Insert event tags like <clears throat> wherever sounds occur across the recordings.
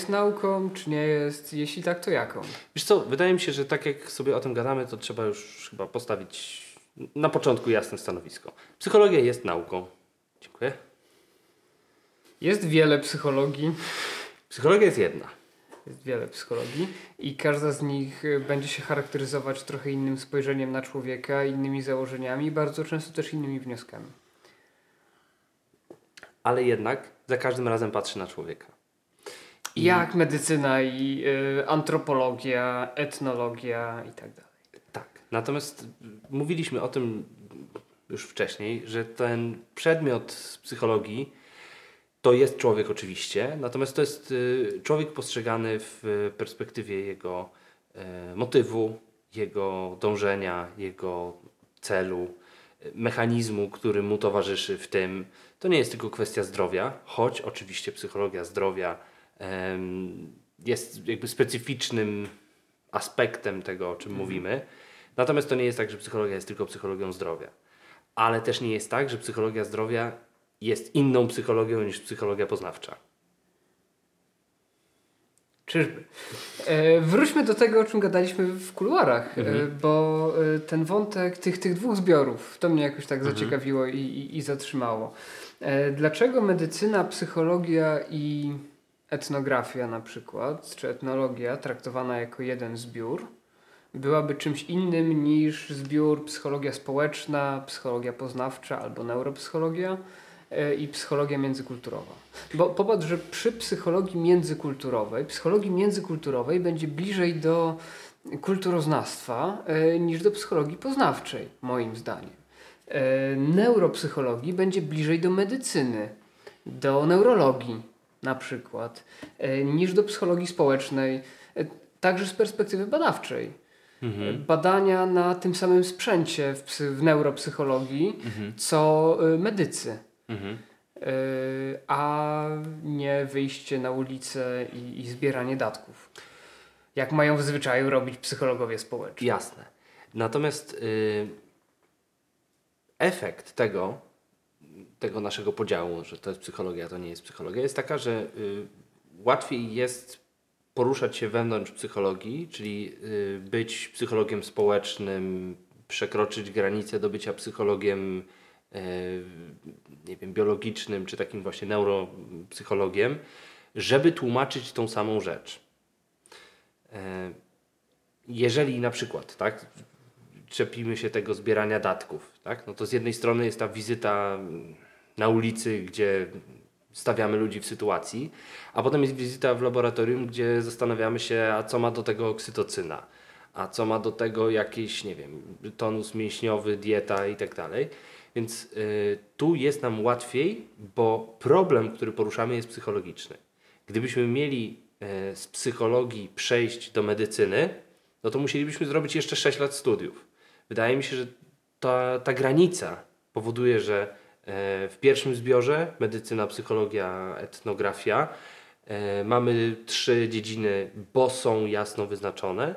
jest nauką, czy nie jest? Jeśli tak, to jaką? Wiesz co, wydaje mi się, że tak jak sobie o tym gadamy, to trzeba już chyba postawić na początku jasne stanowisko. Psychologia jest nauką. Dziękuję. Jest wiele psychologii. Psychologia jest jedna. Jest wiele psychologii i każda z nich y, będzie się charakteryzować trochę innym spojrzeniem na człowieka, innymi założeniami, bardzo często też innymi wnioskami. Ale jednak za każdym razem patrzy na człowieka. Jak medycyna i y, antropologia, etnologia i tak dalej. Tak. Natomiast mówiliśmy o tym już wcześniej, że ten przedmiot z psychologii to jest człowiek oczywiście, natomiast to jest y, człowiek postrzegany w perspektywie jego y, motywu, jego dążenia, jego celu, mechanizmu, który mu towarzyszy w tym. To nie jest tylko kwestia zdrowia, choć oczywiście psychologia zdrowia jest jakby specyficznym aspektem tego, o czym mhm. mówimy. Natomiast to nie jest tak, że psychologia jest tylko psychologią zdrowia. Ale też nie jest tak, że psychologia zdrowia jest inną psychologią niż psychologia poznawcza. Czyżby? E, wróćmy do tego, o czym gadaliśmy w kuluarach, e, mhm. bo e, ten wątek tych, tych dwóch zbiorów, to mnie jakoś tak mhm. zaciekawiło i, i, i zatrzymało. E, dlaczego medycyna, psychologia i etnografia na przykład, czy etnologia traktowana jako jeden zbiór, byłaby czymś innym niż zbiór psychologia społeczna, psychologia poznawcza albo neuropsychologia e, i psychologia międzykulturowa. Bo popatrz, że przy psychologii międzykulturowej, psychologii międzykulturowej będzie bliżej do kulturoznawstwa e, niż do psychologii poznawczej, moim zdaniem. E, neuropsychologii będzie bliżej do medycyny, do neurologii na przykład, niż do psychologii społecznej, także z perspektywy badawczej mhm. badania na tym samym sprzęcie w, w neuropsychologii, mhm. co y, medycy. Mhm. A nie wyjście na ulicę i, i zbieranie datków. Jak mają w zwyczaju robić psychologowie społeczni. Jasne. Natomiast y, efekt tego, tego naszego podziału, że to jest psychologia, to nie jest psychologia, jest taka, że y, łatwiej jest poruszać się wewnątrz psychologii, czyli y, być psychologiem społecznym, przekroczyć granicę do bycia psychologiem y, nie wiem, biologicznym, czy takim właśnie neuropsychologiem, żeby tłumaczyć tą samą rzecz. Y, jeżeli na przykład, tak, czepimy się tego zbierania datków, tak, no to z jednej strony jest ta wizyta na ulicy, gdzie stawiamy ludzi w sytuacji, a potem jest wizyta w laboratorium, gdzie zastanawiamy się, a co ma do tego oksytocyna, a co ma do tego jakiś, nie wiem, tonus mięśniowy, dieta i tak dalej. Więc y, tu jest nam łatwiej, bo problem, który poruszamy, jest psychologiczny. Gdybyśmy mieli y, z psychologii przejść do medycyny, no to musielibyśmy zrobić jeszcze 6 lat studiów. Wydaje mi się, że ta, ta granica powoduje, że w pierwszym zbiorze medycyna, psychologia, etnografia. E, mamy trzy dziedziny, bo są jasno wyznaczone,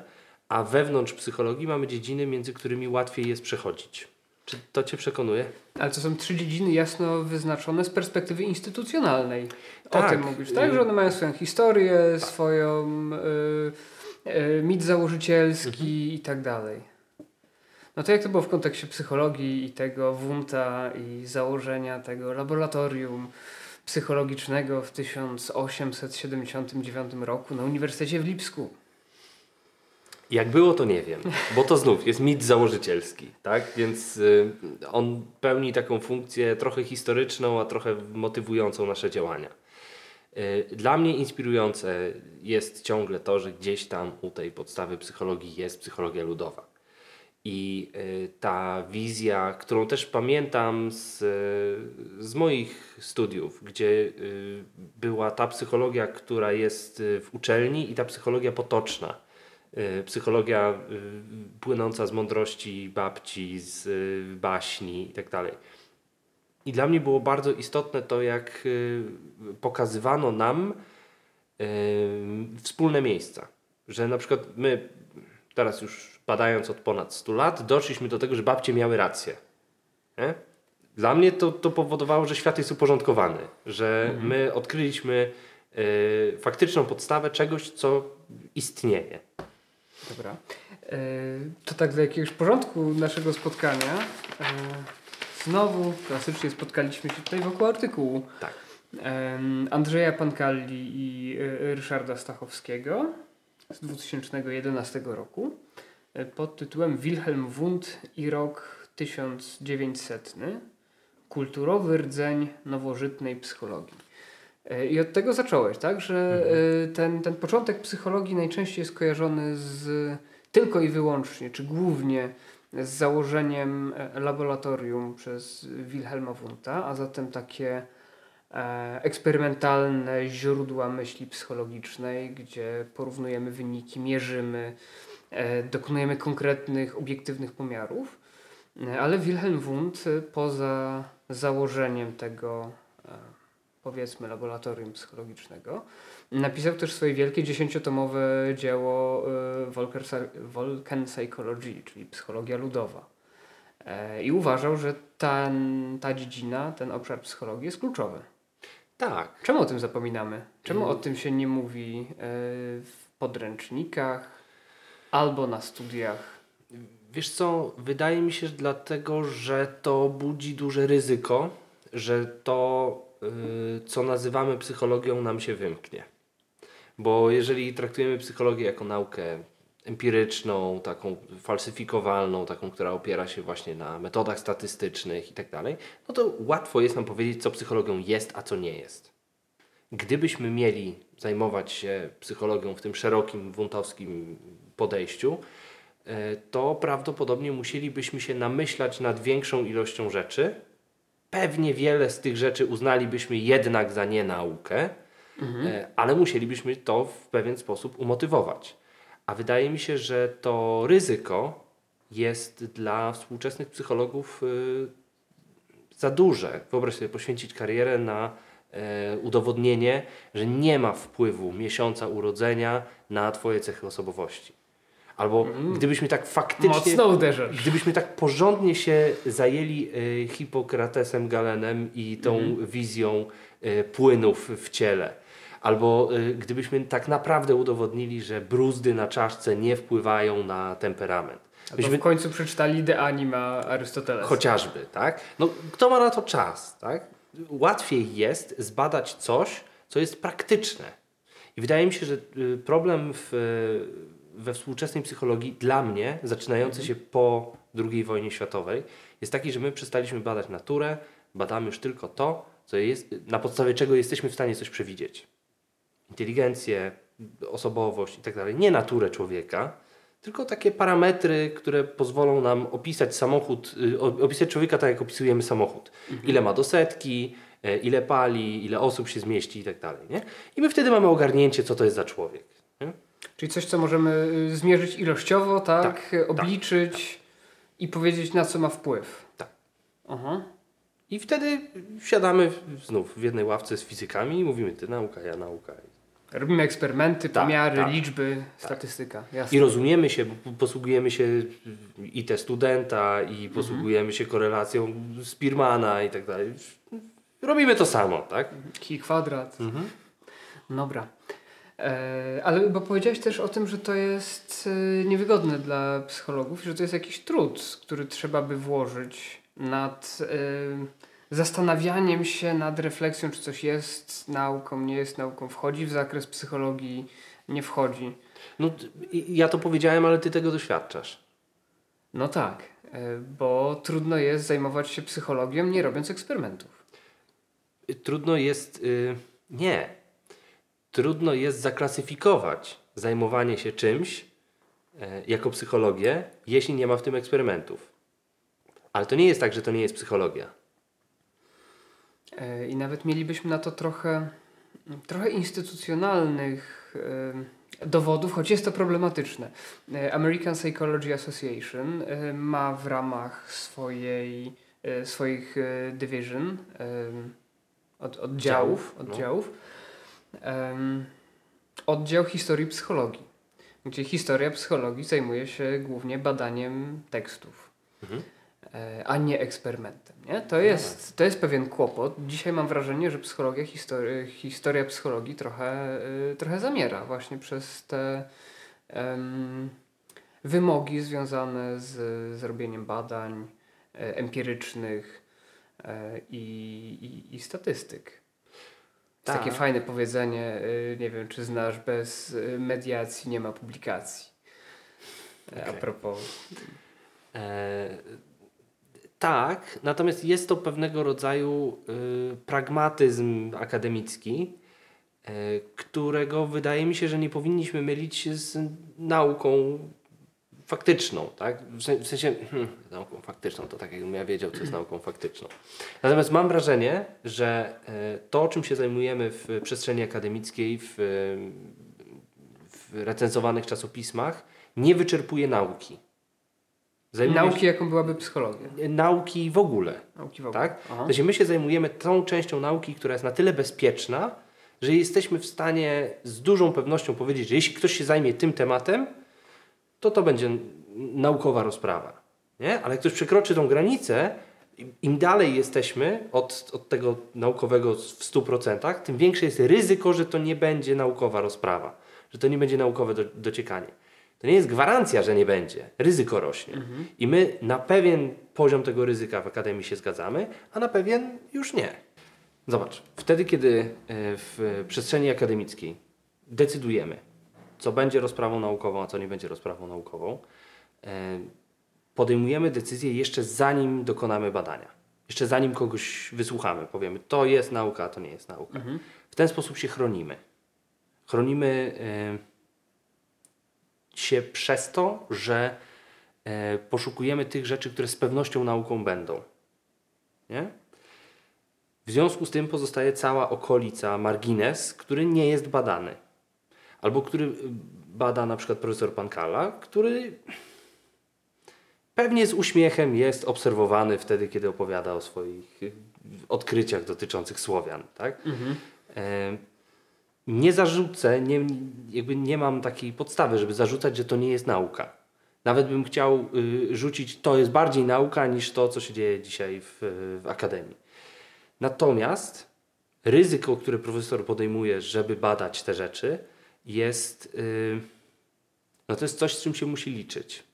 a wewnątrz psychologii mamy dziedziny, między którymi łatwiej jest przechodzić. Czy to Cię przekonuje? Ale to są trzy dziedziny jasno wyznaczone z perspektywy instytucjonalnej. Tak. O tym mówisz, tak? Że one mają swoją historię, swoją y, y, mit założycielski mhm. i tak dalej. No to jak to było w kontekście psychologii i tego Wunta i założenia tego laboratorium psychologicznego w 1879 roku na Uniwersytecie w Lipsku? Jak było, to nie wiem, bo to znów jest mit założycielski, tak? Więc y, on pełni taką funkcję trochę historyczną, a trochę motywującą nasze działania. Y, dla mnie inspirujące jest ciągle to, że gdzieś tam u tej podstawy psychologii jest psychologia ludowa. I y, ta wizja, którą też pamiętam z, z moich studiów, gdzie y, była ta psychologia, która jest y, w uczelni i ta psychologia potoczna. Psychologia płynąca z mądrości babci, z baśni itd. Tak I dla mnie było bardzo istotne to, jak pokazywano nam wspólne miejsca. Że na przykład my teraz już badając od ponad 100 lat, doszliśmy do tego, że babcie miały rację. Nie? Dla mnie to, to powodowało, że świat jest uporządkowany, że mhm. my odkryliśmy y, faktyczną podstawę czegoś, co istnieje. Dobra. E, to tak dla jakiegoś porządku naszego spotkania. E, znowu klasycznie spotkaliśmy się tutaj wokół artykułu. Tak. E, Andrzeja Pankali i e, Ryszarda Stachowskiego z 2011 roku pod tytułem Wilhelm Wundt i rok 1900. Kulturowy rdzeń nowożytnej psychologii. E, I od tego zacząłeś, tak? Że e, ten, ten początek psychologii najczęściej jest kojarzony z tylko i wyłącznie, czy głównie z założeniem e, laboratorium przez Wilhelma Wundta, a zatem takie eksperymentalne źródła myśli psychologicznej, gdzie porównujemy wyniki, mierzymy, dokonujemy konkretnych, obiektywnych pomiarów. E, Ale Wilhelm Wundt e, poza założeniem tego e, powiedzmy laboratorium psychologicznego napisał też swoje wielkie dziesięciotomowe dzieło e, Volken Psychology, czyli psychologia ludowa. E, I uważał, że ten, ta dziedzina, ten obszar psychologii jest kluczowy. Tak. Czemu o tym zapominamy? Czemu Mm. o tym się nie mówi e, w podręcznikach albo na studiach? Wiesz co, wydaje mi się, że dlatego, że to budzi duże ryzyko, że to, y, co nazywamy psychologią, nam się wymknie. Bo jeżeli traktujemy psychologię jako naukę empiryczną, taką falsyfikowalną, taką, która opiera się właśnie na metodach statystycznych i tak dalej, no to łatwo jest nam powiedzieć, co psychologią jest, a co nie jest. Gdybyśmy mieli zajmować się psychologią w tym szerokim, wuntowskim podejściu, e, to prawdopodobnie musielibyśmy się namyślać nad większą ilością rzeczy. Pewnie wiele z tych rzeczy uznalibyśmy jednak za nie naukę, e, ale musielibyśmy to w pewien sposób umotywować. A wydaje mi się, że to ryzyko jest dla współczesnych psychologów y, za duże. Wyobraź sobie poświęcić karierę na e, udowodnienie, że nie ma wpływu miesiąca urodzenia na Twoje cechy osobowości. Albo gdybyśmy tak faktycznie. Mocno uderzasz. Gdybyśmy tak porządnie się zajęli y, Hipokratesem Galenem i tą wizją y, płynów w ciele, albo y, gdybyśmy tak naprawdę udowodnili, że bruzdy na czaszce nie wpływają na temperament. Albo w końcu przeczytali De Anima Arystotelesa. chociażby, tak? No, kto ma na to czas, tak? Łatwiej jest zbadać coś, co jest praktyczne. I wydaje mi się, że y, problem w, we współczesnej psychologii dla mnie, zaczynający się po II wojnie światowej, jest taki, że my przestaliśmy badać naturę, badamy już tylko to, co jest, na podstawie czego jesteśmy w stanie coś przewidzieć. Inteligencję, osobowość i tak dalej. Nie naturę człowieka, tylko takie parametry, które pozwolą nam opisać samochód, y, opisać człowieka tak, jak opisujemy samochód. Ile ma do setki, e, ile pali, ile osób się zmieści i tak dalej. Nie? I my wtedy mamy ogarnięcie, co to jest za człowiek. Nie? Czyli coś, co możemy y, zmierzyć ilościowo, tak? Tak, Y, Obliczyć i powiedzieć, na co ma wpływ. Tak. Aha. I wtedy siadamy znów w jednej ławce z fizykami i mówimy, ty nauka, ja nauka. Robimy eksperymenty, Tak, pomiary, tak. liczby, statystyka. Jasne. I rozumiemy się, bo posługujemy się i te studenta, i posługujemy się korelacją Spearmana i tak dalej. Robimy to samo, tak? Ki kwadrat. Dobra. E, ale bo powiedziałeś też o tym, że to jest e, niewygodne dla psychologów, że to jest jakiś trud, który trzeba by włożyć nad e, zastanawianiem się nad refleksją, czy coś jest nauką, nie jest nauką, wchodzi w zakres psychologii, nie wchodzi. No, ja to powiedziałem, ale ty tego doświadczasz. No tak, bo trudno jest zajmować się psychologią, nie robiąc eksperymentów. Trudno jest. Y, nie. Trudno jest zaklasyfikować zajmowanie się czymś e, jako psychologię, jeśli nie ma w tym eksperymentów. Ale to nie jest tak, że to nie jest psychologia. E, I nawet mielibyśmy na to trochę, trochę instytucjonalnych e, dowodów, choć jest to problematyczne. American Psychology Association ma w ramach swojej, swoich division, od, oddziałów, Działów, no. Oddział historii psychologii, gdzie historia psychologii zajmuje się głównie badaniem tekstów. Mhm. e, a nie eksperymentem. Nie? To, jest, to jest pewien kłopot. Dzisiaj mam wrażenie, że psychologia, historia, historia psychologii trochę, y, trochę zamiera właśnie przez te um, wymogi związane z zrobieniem badań e, empirycznych e, i, i, i statystyk. Tak. Takie fajne powiedzenie, y, nie wiem czy znasz, bez y, mediacji nie ma publikacji. Okay. A propos. E, tak, natomiast jest to pewnego rodzaju y, pragmatyzm akademicki, y, którego wydaje mi się, że nie powinniśmy mylić z nauką faktyczną, tak? W sensie, hmm, nauką faktyczną, to tak jakbym ja wiedział, co jest <clears throat> nauką faktyczną. Natomiast mam wrażenie, że e, to, czym się zajmujemy w przestrzeni akademickiej, w, w recenzowanych czasopismach, nie wyczerpuje nauki. Nauki, się, jaką byłaby psychologia? Nauki w ogóle. Nauki w ogóle. Tak? Aha. my się zajmujemy tą częścią nauki, która jest na tyle bezpieczna, że jesteśmy w stanie z dużą pewnością powiedzieć, że jeśli ktoś się zajmie tym tematem, to to będzie naukowa rozprawa. Nie? Ale jak ktoś przekroczy tą granicę, im dalej jesteśmy od, od tego naukowego w 100%, tym większe jest ryzyko, że to nie będzie naukowa rozprawa, że to nie będzie naukowe do, dociekanie. To nie jest gwarancja, że nie będzie. Ryzyko rośnie. Mhm. I my na pewien poziom tego ryzyka w akademii się zgadzamy, a na pewien już nie. Zobacz, wtedy, kiedy e, w przestrzeni akademickiej decydujemy, co będzie rozprawą naukową, a co nie będzie rozprawą naukową, e, podejmujemy decyzję jeszcze zanim dokonamy badania. Jeszcze zanim kogoś wysłuchamy, powiemy, to jest nauka, a to nie jest nauka. Mhm. W ten sposób się chronimy. Chronimy e, się przez to, że e, poszukujemy tych rzeczy, które z pewnością nauką będą. Nie? W związku z tym pozostaje cała okolica, margines, który nie jest badany albo który bada na przykład profesor Pankala, który pewnie z uśmiechem jest obserwowany wtedy, kiedy opowiada o swoich odkryciach dotyczących Słowian. Tak? Mhm. Nie zarzucę, nie, jakby nie mam takiej podstawy, żeby zarzucać, że to nie jest nauka. Nawet bym chciał y, rzucić, to jest bardziej nauka niż to, co się dzieje dzisiaj w, w akademii. Natomiast ryzyko, które profesor podejmuje, żeby badać te rzeczy, jest, yy, no to jest coś, z czym się musi liczyć.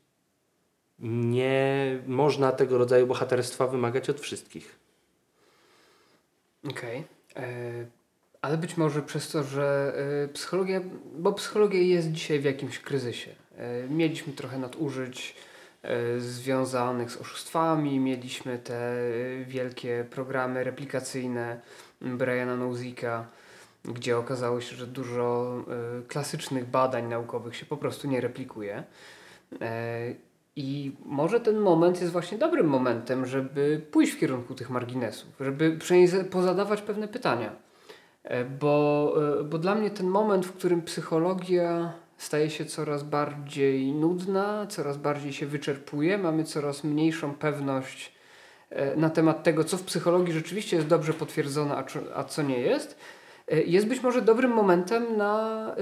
Nie można tego rodzaju bohaterstwa wymagać od wszystkich. Okej. Okay. E, ale być może przez to, że e, psychologia, bo psychologia jest dzisiaj w jakimś kryzysie. E, mieliśmy trochę nadużyć związanych z oszustwami, mieliśmy te wielkie programy replikacyjne Briana Nozika, gdzie okazało się, że dużo y, klasycznych badań naukowych się po prostu nie replikuje. E, I może ten moment jest właśnie dobrym momentem, żeby pójść w kierunku tych marginesów, żeby przynajmniej pozadawać pewne pytania. E, bo, e, bo dla mnie ten moment, w którym psychologia staje się coraz bardziej nudna, coraz bardziej się wyczerpuje, mamy coraz mniejszą pewność na temat tego, co w psychologii rzeczywiście jest dobrze potwierdzone, a, co nie jest jest być może dobrym momentem na,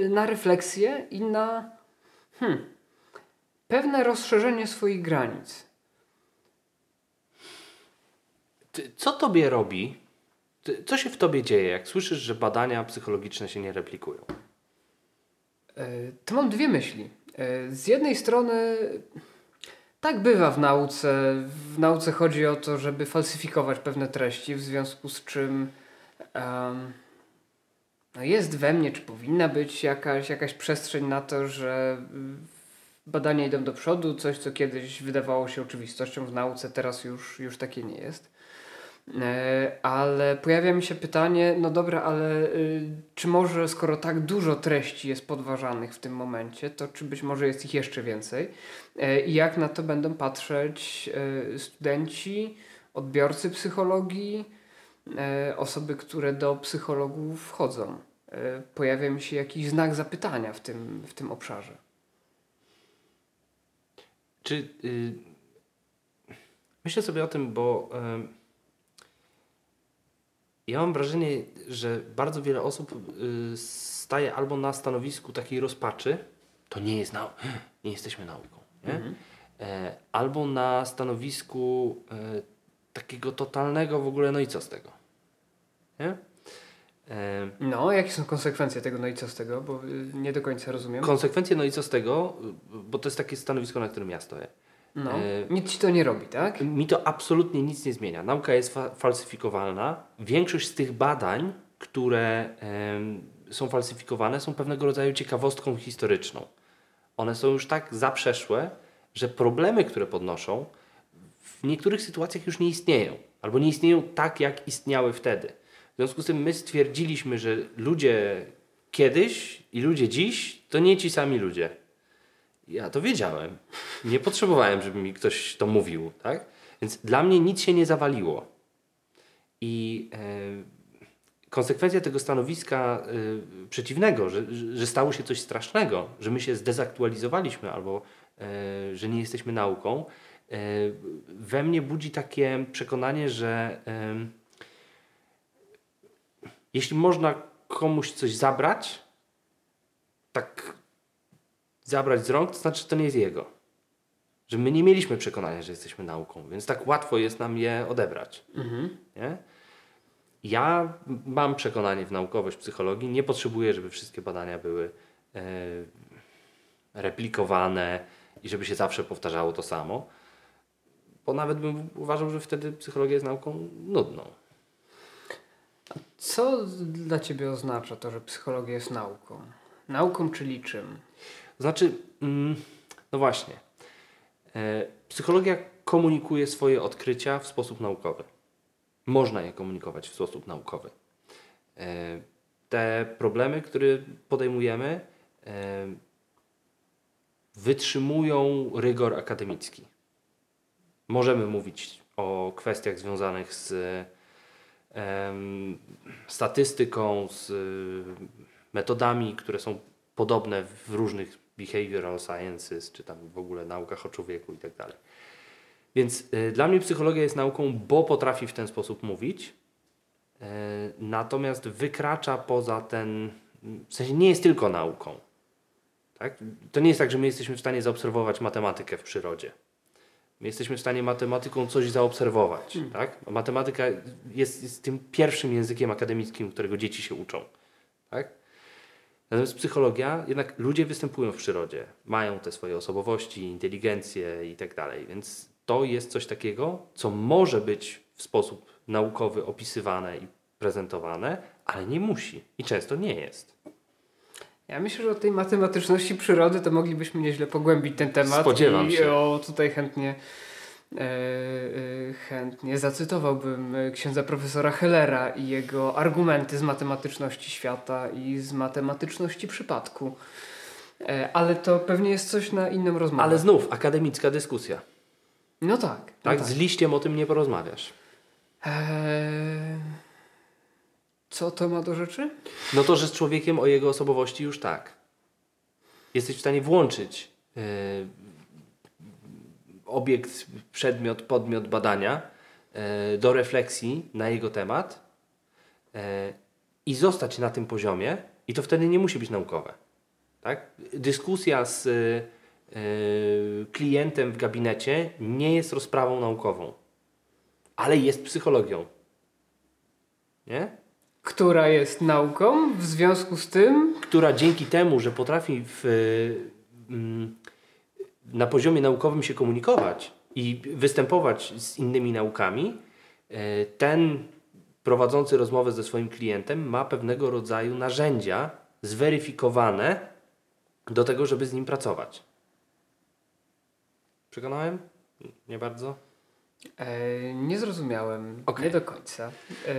yy, na refleksję i na hmm, pewne rozszerzenie swoich granic. Co tobie robi? Co się w tobie dzieje, jak słyszysz, że badania psychologiczne się nie replikują? Yy, to mam dwie myśli. Z jednej strony tak bywa w nauce. W nauce chodzi o to, żeby falsyfikować pewne treści, w związku z czym um, no jest we mnie, czy powinna być jakaś, jakaś przestrzeń na to, że badania idą do przodu, coś co kiedyś wydawało się oczywistością w nauce, teraz już, już takie nie jest. E, ale pojawia mi się pytanie, no dobra, ale y, czy może skoro tak dużo treści jest podważanych w tym momencie, to czy być może jest ich jeszcze więcej? E, I jak na to będą patrzeć e, studenci, odbiorcy psychologii, osoby, które do psychologów wchodzą. E, pojawia mi się jakiś znak zapytania w tym, w tym obszarze. Czy yy, myślę sobie o tym, bo yy, ja mam wrażenie, że bardzo wiele osób yy, staje albo na stanowisku takiej rozpaczy, to nie jest nauka, <gasps> nie jesteśmy nauką. Nie? Mhm. e, albo na stanowisku e, takiego totalnego w ogóle, no i co z tego? Nie? E, no, jakie są konsekwencje tego, no i co z tego, bo y, nie do końca rozumiem. Konsekwencje, no i co z tego, bo to jest takie stanowisko, na którym ja stoję. No, e, nic ci to nie robi, tak? Mi to absolutnie nic nie zmienia. Nauka jest fa falsyfikowalna. Większość z tych badań, które e, są falsyfikowane, są pewnego rodzaju ciekawostką historyczną. One są już tak zaprzeszłe, że problemy, które podnoszą, w niektórych sytuacjach już nie istnieją. Albo nie istnieją tak, jak istniały wtedy. W związku z tym my stwierdziliśmy, że ludzie kiedyś i ludzie dziś to nie ci sami ludzie. Ja to wiedziałem. Nie potrzebowałem, żeby mi ktoś to mówił, tak? Więc dla mnie nic się nie zawaliło. I e, konsekwencja tego stanowiska e, przeciwnego, że, że stało się coś strasznego, że my się zdezaktualizowaliśmy albo e, że nie jesteśmy nauką, e, we mnie budzi takie przekonanie, że jeśli można komuś coś zabrać, tak zabrać z rąk, to znaczy, że to nie jest jego. Że my nie mieliśmy przekonania, że jesteśmy nauką, więc tak łatwo jest nam je odebrać. Mhm. Nie? Ja mam przekonanie w naukowość psychologii. Nie potrzebuję, żeby wszystkie badania były e, replikowane i żeby się zawsze powtarzało to samo. Bo nawet bym uważał, że wtedy psychologia jest nauką nudną. Co dla Ciebie oznacza to, że psychologia jest nauką? Nauką czyli czym? Znaczy, mm, no właśnie. E, psychologia komunikuje swoje odkrycia w sposób naukowy. Można je komunikować w sposób naukowy. E, te problemy, które podejmujemy, e, wytrzymują rygor akademicki. Możemy mówić o kwestiach związanych z statystyką, z metodami, które są podobne w różnych behavioral sciences, czy tam w ogóle naukach o człowieku i tak dalej. Więc y, dla mnie psychologia jest nauką, bo potrafi w ten sposób mówić, y, natomiast wykracza poza ten, w sensie nie jest tylko nauką. Tak? To nie jest tak, że my jesteśmy w stanie zaobserwować matematykę w przyrodzie. My jesteśmy w stanie matematyką coś zaobserwować. Hmm. Tak? Matematyka jest, jest tym pierwszym językiem akademickim, którego dzieci się uczą. Tak? Natomiast psychologia, jednak ludzie występują w przyrodzie, mają te swoje osobowości, inteligencję i tak dalej, więc to jest coś takiego, co może być w sposób naukowy opisywane i prezentowane, ale nie musi i często nie jest. Ja myślę, że o tej matematyczności przyrody to moglibyśmy nieźle pogłębić ten temat. Spodziewam i się. O, tutaj chętnie E, e, chętnie zacytowałbym e, księdza profesora Hellera i jego argumenty z matematyczności świata i z matematyczności przypadku. Ale to pewnie jest coś na inną rozmowę. Ale znów akademicka dyskusja. No tak. No tak, tak. z liściem o tym nie porozmawiasz. Eee... Co to ma do rzeczy? No to, że z człowiekiem o jego osobowości już tak. Jesteś w stanie włączyć obiekt, przedmiot, podmiot badania e, do refleksji na jego temat e, i zostać na tym poziomie, i to wtedy nie musi być naukowe. Tak? Dyskusja z klientem w gabinecie nie jest rozprawą naukową, ale jest psychologią. Nie? Która jest nauką w związku z tym? Która dzięki temu, że potrafi w, mm, na poziomie naukowym się komunikować i występować z innymi naukami, e, ten prowadzący rozmowę ze swoim klientem ma pewnego rodzaju narzędzia zweryfikowane do tego, żeby z nim pracować. Przekonałem? Nie bardzo? E, nie zrozumiałem. Okay. Nie do końca. E,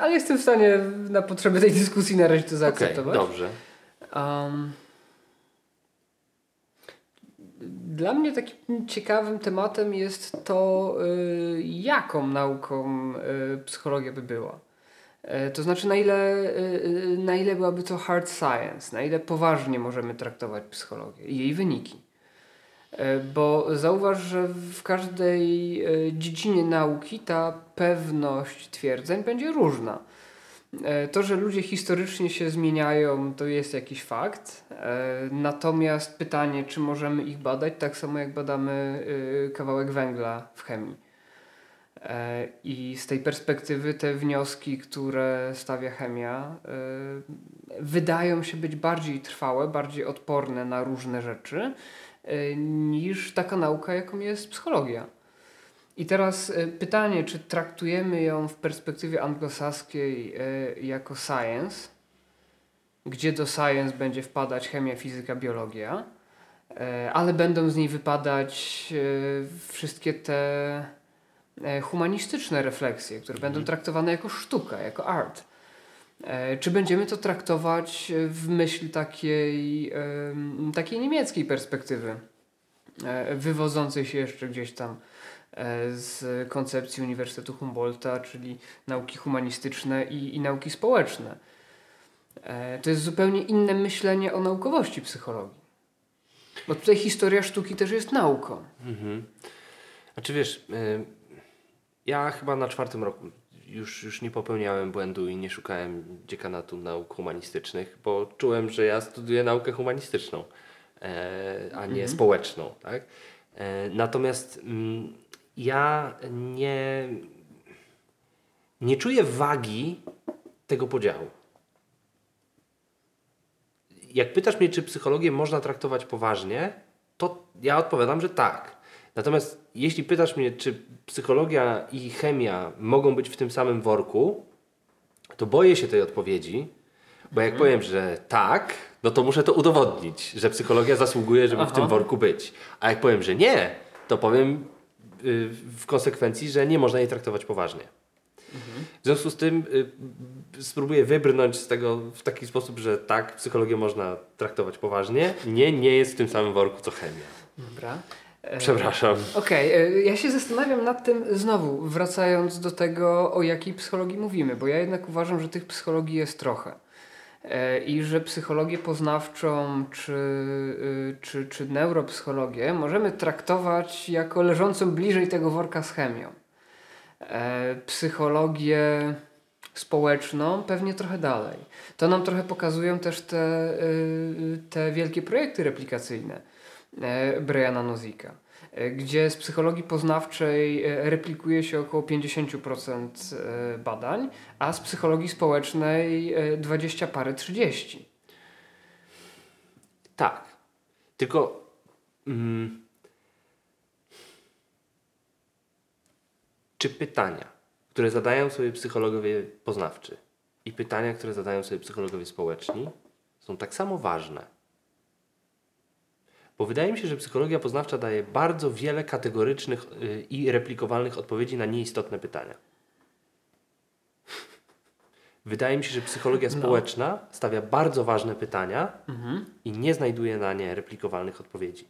ale jestem w stanie na potrzeby tej dyskusji na razie to zaakceptować. Okay, dobrze. Um, dla mnie takim ciekawym tematem jest to, y, jaką nauką y, psychologia by była. Y, to znaczy, na ile, na ile byłaby to hard science, na ile poważnie możemy traktować psychologię i jej wyniki. Bo zauważ, że w każdej dziedzinie nauki ta pewność twierdzeń będzie różna. E, to, że ludzie historycznie się zmieniają, to jest jakiś fakt. E, natomiast pytanie, czy możemy ich badać, tak samo jak badamy e, kawałek węgla w chemii. I z tej perspektywy te wnioski, które stawia chemia, wydają się być bardziej trwałe, bardziej odporne na różne rzeczy niż taka nauka, jaką jest psychologia. I teraz e, pytanie, czy traktujemy ją w perspektywie anglosaskiej e, jako science, gdzie do science będzie wpadać chemia, fizyka, biologia, e, ale będą z niej wypadać wszystkie te humanistyczne refleksje, które mhm. będą traktowane jako sztuka, jako art. Czy będziemy to traktować w myśl takiej, takiej niemieckiej perspektywy, wywodzącej się jeszcze gdzieś tam E, z koncepcji Uniwersytetu Humboldta, czyli nauki humanistyczne i, i nauki społeczne. E, to jest zupełnie inne myślenie o naukowości psychologii. Bo tutaj historia sztuki też jest nauką. Mhm. Znaczy wiesz, e, ja chyba na czwartym roku już, już nie popełniałem błędu i nie szukałem dziekanatu nauk humanistycznych, bo czułem, że ja studiuję naukę humanistyczną, a nie mhm. społeczną. Tak? Natomiast mm, ja nie, nie czuję wagi tego podziału. Jak pytasz mnie, czy psychologię można traktować poważnie, to ja odpowiadam, że tak. Natomiast jeśli pytasz mnie, czy psychologia i chemia mogą być w tym samym worku, to boję się tej odpowiedzi, bo jak mhm. powiem, że tak, no to muszę to udowodnić, że psychologia zasługuje, żeby Aha. w tym worku być. A jak powiem, że nie, to powiem, Y, w konsekwencji, że nie można jej traktować poważnie. Mhm. W związku z tym y, spróbuję wybrnąć z tego w taki sposób, że tak, psychologię można traktować poważnie. Nie, nie jest w tym samym worku co chemia. Dobra. E, Przepraszam. Okej, okay. E, ja się zastanawiam nad tym znowu, wracając do tego, o jakiej psychologii mówimy, bo ja jednak uważam, że tych psychologii jest trochę. E, i że psychologię poznawczą czy, y, czy, czy neuropsychologię możemy traktować jako leżącą bliżej tego worka z chemią. Psychologię społeczną pewnie trochę dalej. To nam trochę pokazują też te, y, te wielkie projekty replikacyjne Briana Nozika. E, gdzie z psychologii poznawczej e, replikuje się około 50% e, badań, a z psychologii społecznej 20 parę 30. Tak. Tylko mm, czy pytania, które zadają sobie psychologowie poznawczy i pytania, które zadają sobie psychologowie społeczni są tak samo ważne? Bo wydaje mi się, że psychologia poznawcza daje bardzo wiele kategorycznych y, i replikowalnych odpowiedzi na nieistotne pytania. <laughs> Wydaje mi się, że psychologia no. społeczna stawia bardzo ważne pytania mhm. i nie znajduje na nie replikowalnych odpowiedzi.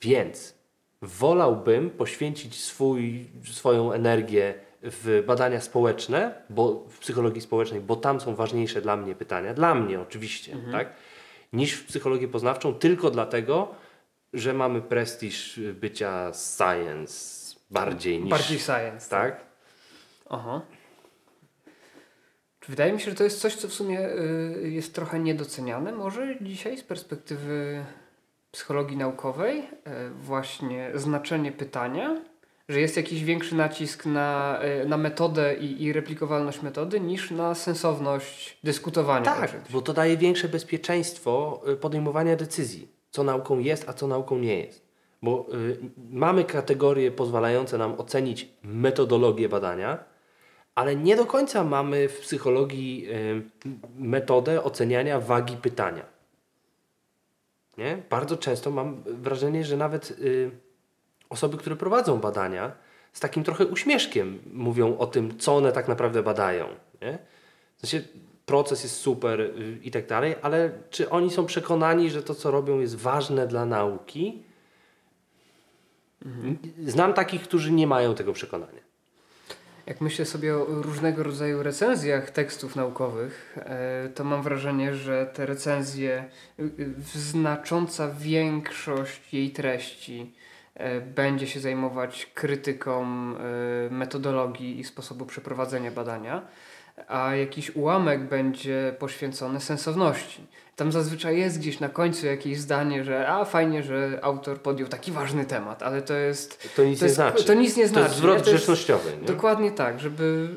Więc wolałbym poświęcić swój, swoją energię w badania społeczne, bo w psychologii społecznej, bo tam są ważniejsze dla mnie pytania, dla mnie oczywiście, mhm. tak? Niż w psychologię poznawczą, tylko dlatego, że mamy prestiż bycia science bardziej niż. Bardziej science. Tak? tak? Aha. Wydaje mi się, że to jest coś, co w sumie y, jest trochę niedoceniane, może dzisiaj z perspektywy psychologii naukowej, y, właśnie znaczenie pytania że jest jakiś większy nacisk na, e, na metodę i, i replikowalność metody niż na sensowność dyskutowania. Tak, bo to daje większe bezpieczeństwo e, podejmowania decyzji, co nauką jest, a co nauką nie jest. Bo y, mamy kategorie pozwalające nam ocenić metodologię badania, ale nie do końca mamy w psychologii y, metodę oceniania wagi pytania. Nie? Bardzo często mam wrażenie, że nawet y, osoby, które prowadzą badania, z takim trochę uśmieszkiem mówią o tym, co one tak naprawdę badają. Nie? W sensie proces jest super y, i tak dalej, ale czy oni są przekonani, że to, co robią, jest ważne dla nauki? Mhm. Znam takich, którzy nie mają tego przekonania. Jak myślę sobie o różnego rodzaju recenzjach tekstów naukowych, e, to mam wrażenie, że te recenzje, y, znacząca większość jej treści będzie się zajmować krytyką e, metodologii i sposobu przeprowadzenia badania. a jakiś ułamek będzie poświęcony sensowności. Tam zazwyczaj jest gdzieś na końcu jakieś zdanie, że a fajnie, że autor podjął taki ważny temat, ale to jest. To nic to nie jest, znaczy. To nic nie To znaczy. jest zwrot nie? To jest- grzecznościowy. Nie? Dokładnie tak, żeby,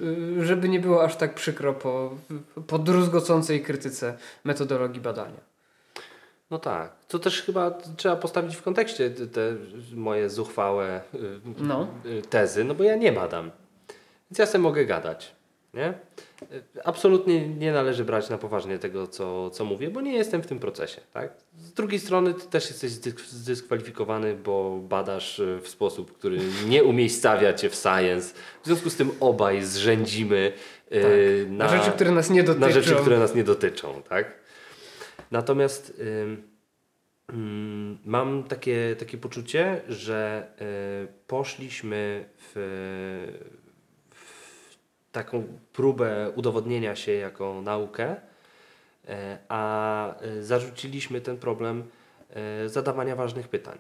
żeby nie było aż tak przykro po, po druzgocącej krytyce metodologii badania. No tak. To też chyba trzeba postawić w kontekście te, moje zuchwałe y, No. y, tezy, no bo ja nie badam. Więc ja sobie mogę gadać. Nie? Y, Absolutnie nie należy brać na poważnie tego, co, co mówię, bo nie jestem w tym procesie. Tak? Z drugiej strony ty też jesteś zdysk- zdyskwalifikowany, bo badasz w sposób, który nie umiejscawia cię w science. W związku z tym obaj zrzędzimy y, Na, rzeczy, które nas nie dotyczą. na rzeczy, które nas nie dotyczą, tak? Natomiast ym, ym, mam takie, takie poczucie, że y, poszliśmy w, w taką próbę udowodnienia się jako naukę, y, a y, zarzuciliśmy ten problem y, zadawania ważnych pytań.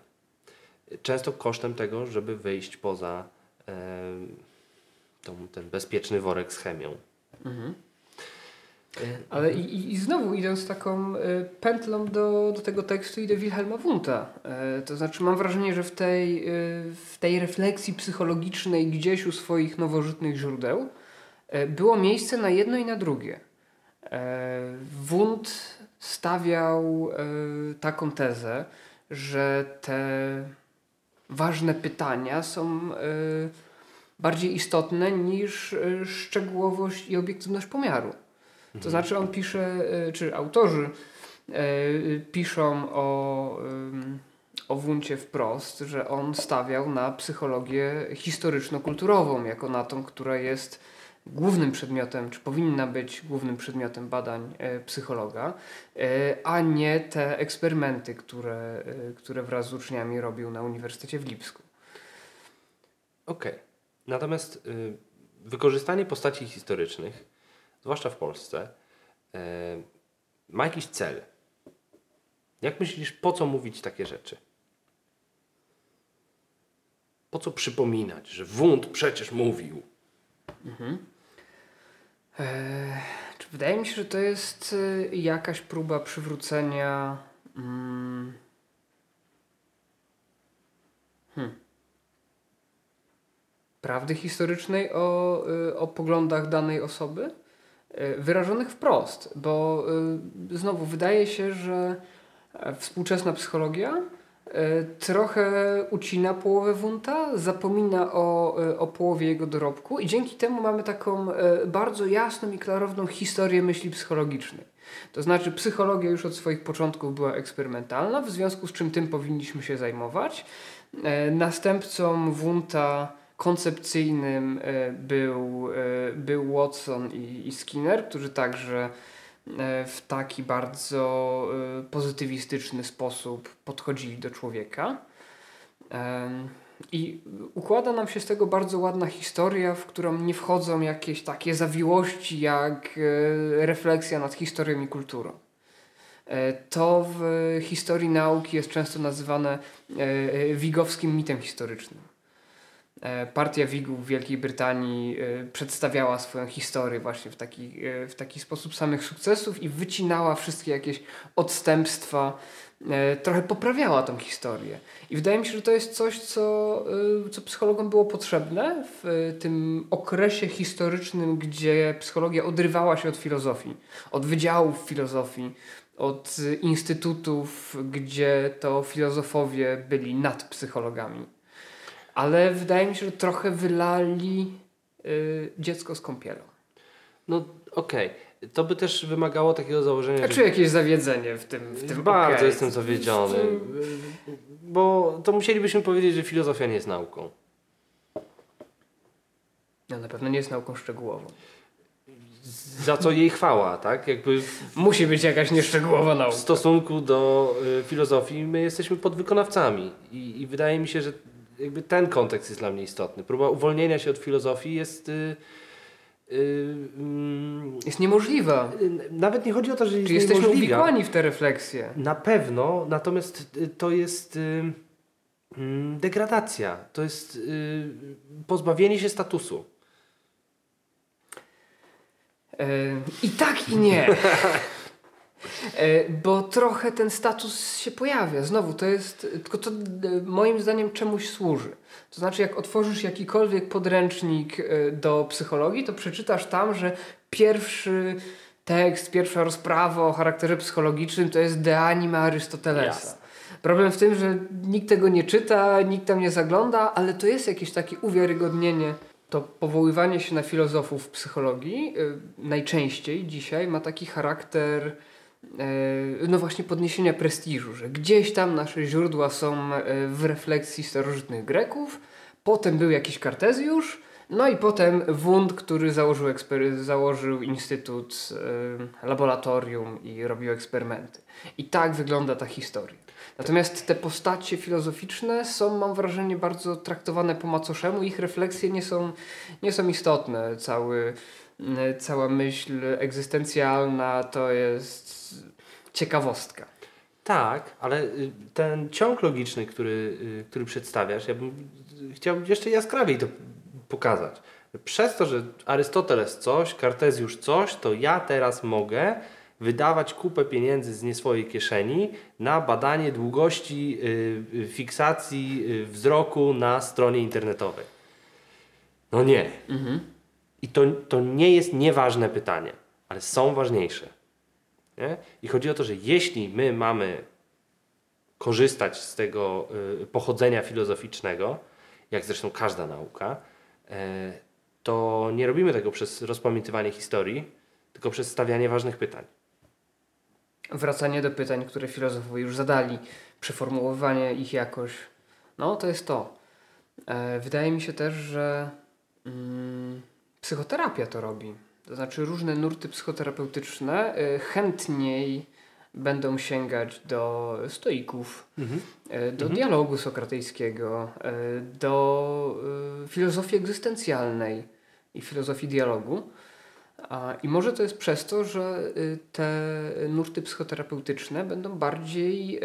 Często kosztem tego, żeby wyjść poza y, tą, ten bezpieczny worek z chemią. Mhm. Y, Ale i, i- i znowu idąc taką y, pętlą do, do tego tekstu idę Wilhelma Wundta. Y, to znaczy mam wrażenie, że w tej, w tej refleksji psychologicznej gdzieś u swoich nowożytnych źródeł było miejsce na jedno i na drugie. Wundt stawiał taką tezę, że te ważne pytania są bardziej istotne niż szczegółowość i obiektywność pomiaru. To znaczy on pisze, y, czy autorzy y, piszą o, o Wuncie wprost, że on stawiał na psychologię historyczno-kulturową, jako na tą, która jest głównym przedmiotem, czy powinna być głównym przedmiotem badań e, psychologa, e, a nie te eksperymenty, które, e, które wraz z uczniami robił na Uniwersytecie w Lipsku. Okej. Natomiast y, wykorzystanie postaci historycznych, zwłaszcza w Polsce, y, ma jakiś cel. Jak myślisz, po co mówić takie rzeczy? Po co przypominać, że Wundt przecież mówił? Eee, czy wydaje mi się, że to jest y, jakaś próba przywrócenia. Mm, hmm, prawdy historycznej o, y, o poglądach danej osoby, wyrażonych wprost, bo y, znowu wydaje się, że e, współczesna psychologia e, trochę ucina połowę Wunta, zapomina o, e, o połowie jego dorobku i dzięki temu mamy taką e, bardzo jasną i klarowną historię myśli psychologicznej. To znaczy psychologia już od swoich początków była eksperymentalna, w związku z czym tym powinniśmy się zajmować. E, Następcą Wunta koncepcyjnym e, był, e, był Watson i, i Skinner, którzy także e, w taki bardzo pozytywistyczny sposób podchodzili do człowieka. I układa nam się z tego bardzo ładna historia, w którą nie wchodzą jakieś takie zawiłości jak refleksja nad historią i kulturą. To w historii nauki jest często nazywane wigowskim mitem historycznym. E, Partia Wigów w Wielkiej Brytanii e, przedstawiała swoją historię właśnie w taki, e, w taki sposób samych sukcesów i wycinała wszystkie jakieś odstępstwa, trochę poprawiała tą historię. I wydaje mi się, że to jest coś, co, co psychologom było potrzebne w tym okresie historycznym, gdzie psychologia odrywała się od filozofii, od wydziałów filozofii, od instytutów, gdzie to filozofowie byli nad psychologami. Ale wydaje mi się, że trochę wylali y, dziecko z kąpielą. No okej. To by też wymagało takiego założenia, Ja że czuję jakieś zawiedzenie w tym. W tym bardzo okej. jestem zawiedziony. Bo to musielibyśmy powiedzieć, że filozofia nie jest nauką. No, na pewno nie jest nauką szczegółową. Za co jej chwała, tak? Jakby Musi być jakaś nieszczegółowa w nauka. stosunku do y, filozofii my jesteśmy podwykonawcami I, i wydaje mi się, że jakby ten kontekst jest dla mnie istotny. Próba uwolnienia się od filozofii jest y, y, mm, Jest niemożliwa. y, nawet nie chodzi o to, że jest Czy jesteśmy niemożliwa. uwikłani w te refleksje? Na pewno, natomiast y, to jest mm, degradacja, to jest pozbawienie się statusu. I tak i nie. <laughs> E, bo trochę ten status się pojawia. Znowu, to jest, tylko to e, moim zdaniem czemuś służy. To znaczy, jak otworzysz jakikolwiek podręcznik e, do psychologii, to przeczytasz tam, że pierwszy tekst, pierwsza rozprawa o charakterze psychologicznym to jest De Anima Arystotelesa. Problem w tym, że nikt tego nie czyta, nikt tam nie zagląda, ale to jest jakieś takie uwiarygodnienie. To powoływanie się na filozofów psychologii najczęściej dzisiaj ma taki charakter no właśnie podniesienia prestiżu, że gdzieś tam nasze źródła są e, w refleksji starożytnych Greków, potem był jakiś Kartezjusz, no i potem Wund, który założył, założył instytut, y, laboratorium i robił eksperymenty. I tak wygląda ta historia. Natomiast te postacie filozoficzne są, mam wrażenie, bardzo traktowane po macoszemu. Ich refleksje nie są, nie są istotne. Cały, cała myśl egzystencjalna to jest ciekawostka. Tak, ale y, ten ciąg logiczny, który, y, który przedstawiasz, ja bym chciał jeszcze jaskrawiej to pokazać. Przez to, że Arystoteles coś, Kartezjusz coś, to ja teraz mogę wydawać kupę pieniędzy z nie swojej kieszeni na badanie długości y, fiksacji wzroku na stronie internetowej. No nie. Mhm. I to, to nie jest nieważne pytanie, ale są ważniejsze. Nie? I chodzi o to, że jeśli my mamy korzystać z tego y, pochodzenia filozoficznego, jak zresztą każda nauka, y, to nie robimy tego przez rozpamiętywanie historii, tylko przez stawianie ważnych pytań. Wracanie do pytań, które filozofowie już zadali, przeformułowanie ich jakoś. No, to jest to. E, wydaje mi się też, że mm, psychoterapia to robi. To znaczy różne nurty psychoterapeutyczne y, chętniej będą sięgać do stoików, mhm. Y, do mhm. dialogu sokratejskiego, y, do filozofii egzystencjalnej i filozofii dialogu. I może to jest przez to, że te nurty psychoterapeutyczne będą bardziej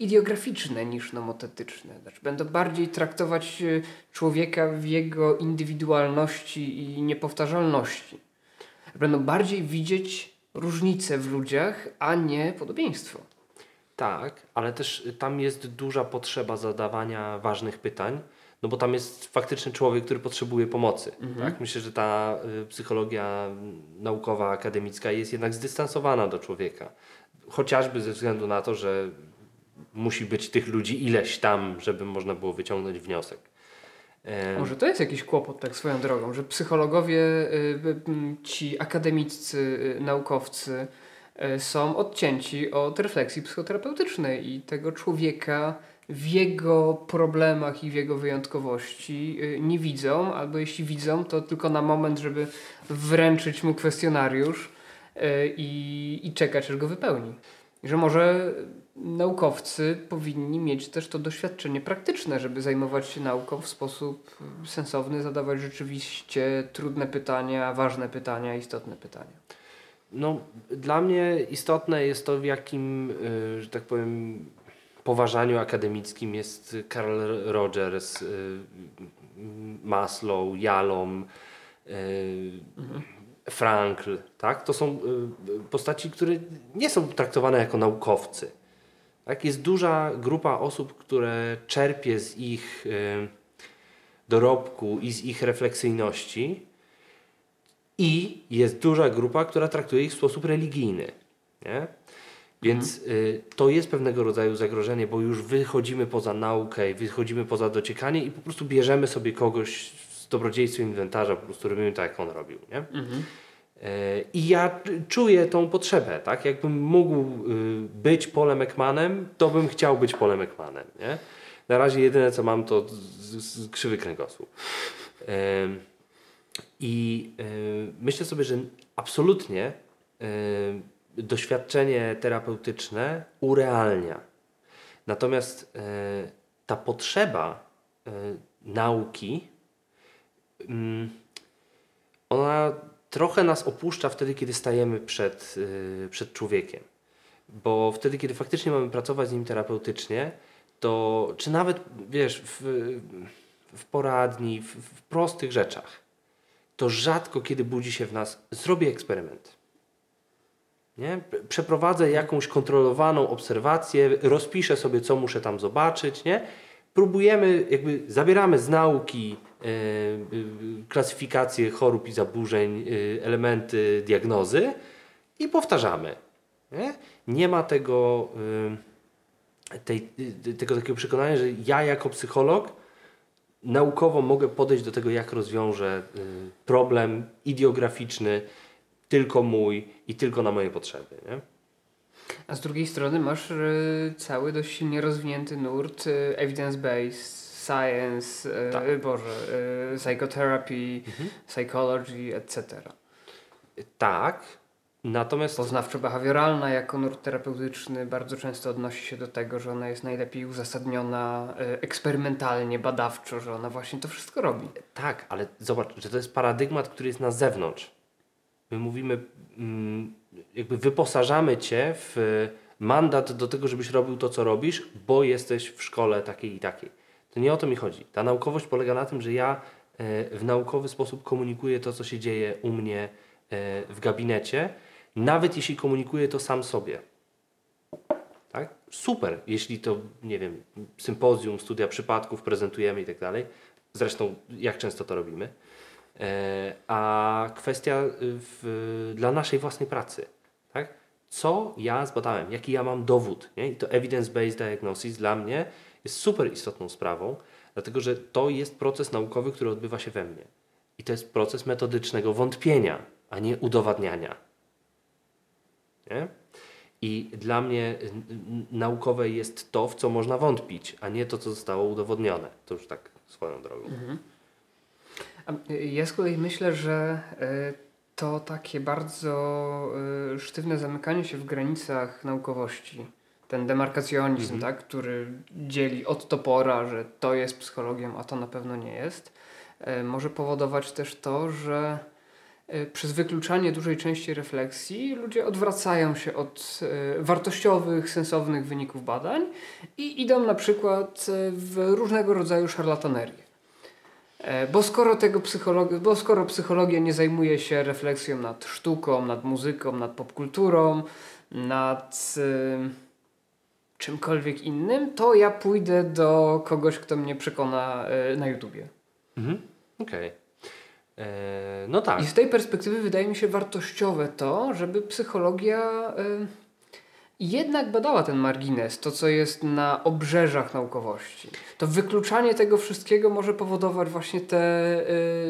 ideograficzne niż nomotetyczne. Znaczy będą bardziej traktować człowieka w jego indywidualności i niepowtarzalności będą bardziej widzieć różnice w ludziach, a nie podobieństwo. Tak, ale też tam jest duża potrzeba zadawania ważnych pytań, no bo tam jest faktycznie człowiek, który potrzebuje pomocy. Mhm. Tak? Myślę, że ta y, psychologia naukowa, akademicka jest jednak zdystansowana do człowieka. Chociażby ze względu na to, że musi być tych ludzi ileś tam, żeby można było wyciągnąć wniosek. Może to jest jakiś kłopot, tak swoją drogą, że psychologowie, y, ci akademiccy, y, naukowcy są odcięci od refleksji psychoterapeutycznej i tego człowieka w jego problemach i w jego wyjątkowości nie widzą, albo jeśli widzą, to tylko na moment, żeby wręczyć mu kwestionariusz i, i czekać, aż go wypełni. Że może naukowcy powinni mieć też to doświadczenie praktyczne, żeby zajmować się nauką w sposób sensowny, zadawać rzeczywiście trudne pytania, ważne pytania, istotne pytania. No, dla mnie istotne jest to, w jakim, y, że tak powiem, poważaniu akademickim jest Carl Rogers, y, Maslow, Jalom, y. Frankl. Tak? To są postaci, które nie są traktowane jako naukowcy tak? Jest duża grupa osób, które czerpie z ich y, dorobku i z ich refleksyjności i jest duża grupa, która traktuje ich w sposób religijny. Nie? Więc mhm. y, to jest pewnego rodzaju zagrożenie, bo już wychodzimy poza naukę, wychodzimy poza dociekanie i po prostu bierzemy sobie kogoś z dobrodziejstwem inwentarza, po prostu robimy tak, jak on robił. Nie? Mhm. E, I ja czuję tą potrzebę, tak? Jakbym mógł y, być Polem Ekmanem, to bym chciał być Polem Ekmanem, nie? Na razie jedyne co mam to krzywy kręgosłup. I e, myślę sobie, że absolutnie e, doświadczenie terapeutyczne urealnia. Natomiast ta potrzeba nauki, mm, ona trochę nas opuszcza wtedy, kiedy stajemy przed, yy, przed człowiekiem. Bo wtedy, kiedy faktycznie mamy pracować z nim terapeutycznie, to czy nawet, wiesz, w, w poradni, w, w prostych rzeczach, to rzadko kiedy budzi się w nas, zrobię eksperyment. Nie? Przeprowadzę jakąś kontrolowaną obserwację, rozpiszę sobie, co muszę tam zobaczyć. Nie? Próbujemy, jakby zabieramy z nauki e, e, klasyfikację chorób i zaburzeń, e, elementy diagnozy i powtarzamy. Nie, nie ma tego, tej, tego takiego przekonania, że ja jako psycholog naukowo mogę podejść do tego, jak rozwiążę problem ideograficzny, tylko mój i tylko na moje potrzeby. Nie? A z drugiej strony masz y, cały dość silnie rozwinięty nurt y, evidence-based, science, tak. Boże, psychotherapy, mhm. psychology, etc. Tak, Natomiast... Poznawczo-behawioralna jako nurt terapeutyczny bardzo często odnosi się do tego, że ona jest najlepiej uzasadniona e, eksperymentalnie, badawczo, że ona właśnie to wszystko robi. Tak, ale zobacz, że to jest paradygmat, który jest na zewnątrz. My mówimy, mm, jakby wyposażamy cię w mandat do tego, żebyś robił to, co robisz, bo jesteś w szkole takiej i takiej. To nie o to mi chodzi. Ta naukowość polega na tym, że ja e, w naukowy sposób komunikuję to, co się dzieje u mnie e, w gabinecie nawet jeśli komunikuje to sam sobie. Tak? Super, jeśli to, nie wiem, sympozjum, studia przypadków prezentujemy i tak dalej. Zresztą, jak często to robimy. E, a kwestia y, w, dla naszej własnej pracy. Tak? Co ja zbadałem, jaki ja mam dowód. Nie? I to evidence-based diagnosis dla mnie jest super istotną sprawą, dlatego że to jest proces naukowy, który odbywa się we mnie. I to jest proces metodycznego wątpienia, a nie udowadniania. Nie? I dla mnie naukowe jest to, w co można wątpić, a nie to, co zostało udowodnione. To już tak swoją drogą. Mhm. Ja z kolei myślę, że e, to takie bardzo e, sztywne zamykanie się w granicach naukowości, ten demarkacjonizm, mhm. tak, który dzieli od topora, że to jest psychologią, a to na pewno nie jest, może powodować też to, że przez wykluczanie dużej części refleksji ludzie odwracają się od wartościowych, sensownych wyników badań i idą na przykład w różnego rodzaju szarlatanerię. Bo skoro, tego psychologi- bo skoro psychologia nie zajmuje się refleksją nad sztuką, nad muzyką, nad popkulturą, nad czymkolwiek innym, to ja pójdę do kogoś, kto mnie przekona y, na YouTubie. Mhm. Okej. Okay. E, no tak. I z tej perspektywy wydaje mi się wartościowe to, żeby psychologia jednak badała ten margines, to co jest na obrzeżach naukowości. To wykluczanie tego wszystkiego może powodować właśnie tę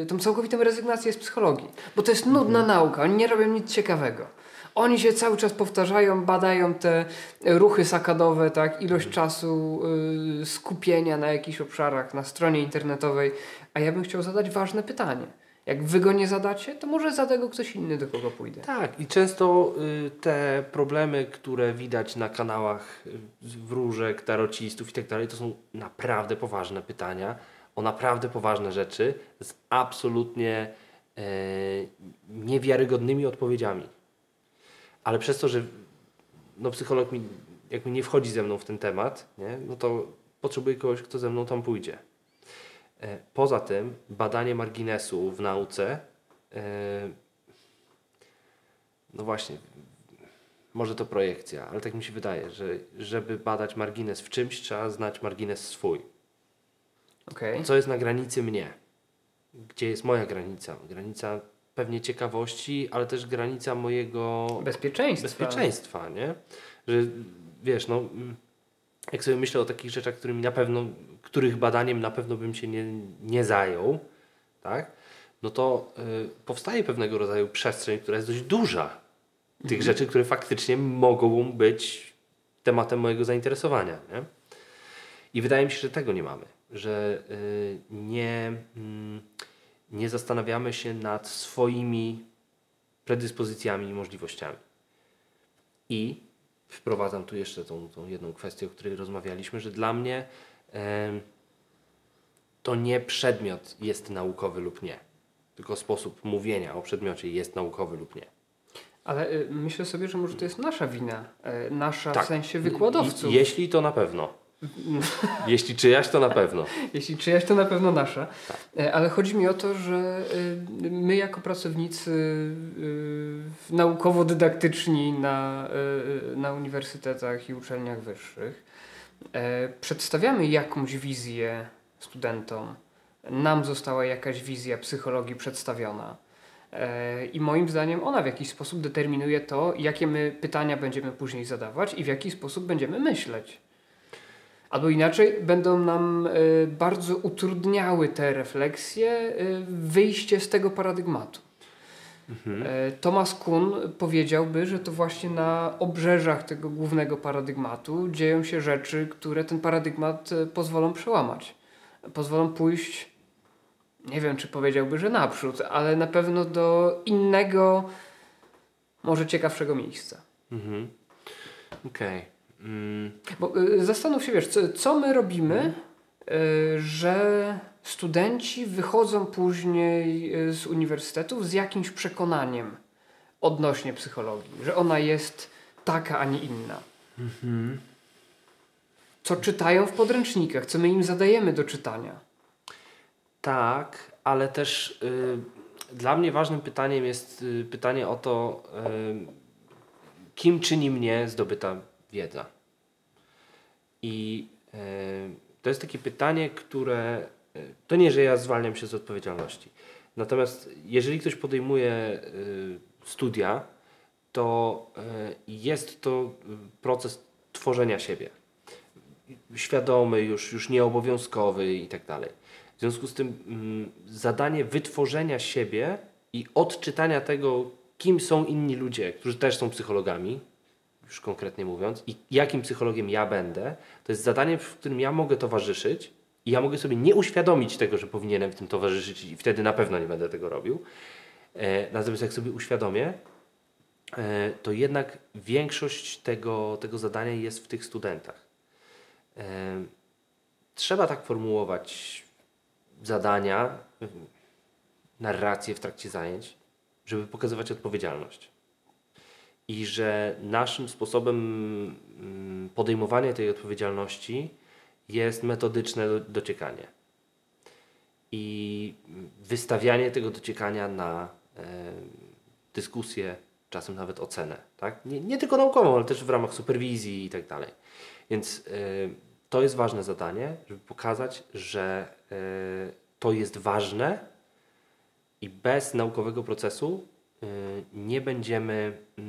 y, tą całkowitą rezygnację z psychologii. Bo to jest nudna mhm. nauka, oni nie robią nic ciekawego. Oni się cały czas powtarzają, badają te ruchy sakadowe, tak, ilość mhm. czasu y, skupienia na jakichś obszarach na stronie internetowej. A ja bym chciał zadać ważne pytanie jak wy go nie zadacie, to może za tego ktoś inny, do kogo pójdę. Tak, i często y, te problemy, które widać na kanałach y, wróżek, tarocistów i tak dalej, to są naprawdę poważne pytania o naprawdę poważne rzeczy z absolutnie e, niewiarygodnymi odpowiedziami. Ale przez to, że no, psycholog mi jakby nie wchodzi ze mną w ten temat, nie? no to potrzebuję kogoś, kto ze mną tam pójdzie. E, poza tym badanie marginesu w nauce, e, no właśnie, może to projekcja, ale tak mi się wydaje, że żeby badać margines w czymś, trzeba znać margines swój. Okay. Co jest na granicy mnie? Gdzie jest moja granica? Granica pewnie ciekawości, ale też granica mojego bezpieczeństwa. Bezpieczeństwa, nie? Że wiesz, no jak sobie myślę o takich rzeczach, którymi na pewno, których badaniem na pewno bym się nie, nie zajął, tak? no to y, powstaje pewnego rodzaju przestrzeń, która jest dość duża. Tych mhm. rzeczy, które faktycznie mogą być tematem mojego zainteresowania. Nie? I wydaje mi się, że tego nie mamy. Że y, nie, y, nie zastanawiamy się nad swoimi predyspozycjami i możliwościami. I wprowadzam tu jeszcze tą, tą jedną kwestię, o której rozmawialiśmy, że dla mnie to nie przedmiot jest naukowy lub nie, tylko sposób mówienia o przedmiocie jest naukowy lub nie. Ale y, myślę sobie, że może to jest nasza wina, y, nasza tak. w sensie wykładowców. Jeśli to na pewno. <laughs> Jeśli czyjaś, to na pewno. Jeśli czyjaś, to na pewno nasza. Tak. Ale chodzi mi o to, że my jako pracownicy naukowo-dydaktyczni na, na uniwersytetach i uczelniach wyższych przedstawiamy jakąś wizję studentom. Nam została jakaś wizja psychologii przedstawiona. E, I moim zdaniem ona w jakiś sposób determinuje to, jakie my pytania będziemy później zadawać i w jaki sposób będziemy myśleć. Albo inaczej, będą nam e, bardzo utrudniały te refleksje e, wyjście z tego paradygmatu. Mhm. Thomas Kuhn powiedziałby, że to właśnie na obrzeżach tego głównego paradygmatu dzieją się rzeczy, które ten paradygmat pozwolą przełamać. Pozwolą pójść nie wiem, czy powiedziałby, że naprzód, ale na pewno do innego, może ciekawszego miejsca. Mhm. Okej. Okay. Mm. Bo y, zastanów się, wiesz, co, co my robimy, mhm. Że studenci wychodzą później y, z uniwersytetów z jakimś przekonaniem odnośnie psychologii, że ona jest taka, a nie inna. Mhm. Co czytają w podręcznikach, co my im zadajemy do czytania. Tak, ale też y, dla mnie ważnym pytaniem jest y, pytanie o to, y, kim czyni mnie zdobyta wiedza. I y, to jest takie pytanie, które y, to nie, że ja zwalniam się z odpowiedzialności. Natomiast jeżeli ktoś podejmuje y, studia, to jest to proces tworzenia siebie. Świadomy, już, już nieobowiązkowy i tak dalej. W związku z tym mm, zadanie wytworzenia siebie i odczytania tego, kim są inni ludzie, którzy też są psychologami, już konkretnie mówiąc, i jakim psychologiem ja będę, to jest zadanie, w którym ja mogę towarzyszyć i ja mogę sobie nie uświadomić tego, że powinienem w tym towarzyszyć i wtedy na pewno nie będę tego robił. E, natomiast jak sobie uświadomię, e, to jednak większość tego, tego zadania jest w tych studentach. E, trzeba tak formułować zadania, narracje w trakcie zajęć, żeby pokazywać odpowiedzialność. I że naszym sposobem mm, podejmowania tej odpowiedzialności jest metodyczne dociekanie. I wystawianie tego dociekania na e, dyskusję, czasem nawet ocenę. Tak? Nie, nie, tylko naukową, ale też w ramach superwizji i tak dalej. Więc e, to jest ważne zadanie, żeby pokazać, że y, to jest ważne i bez naukowego procesu nie będziemy y,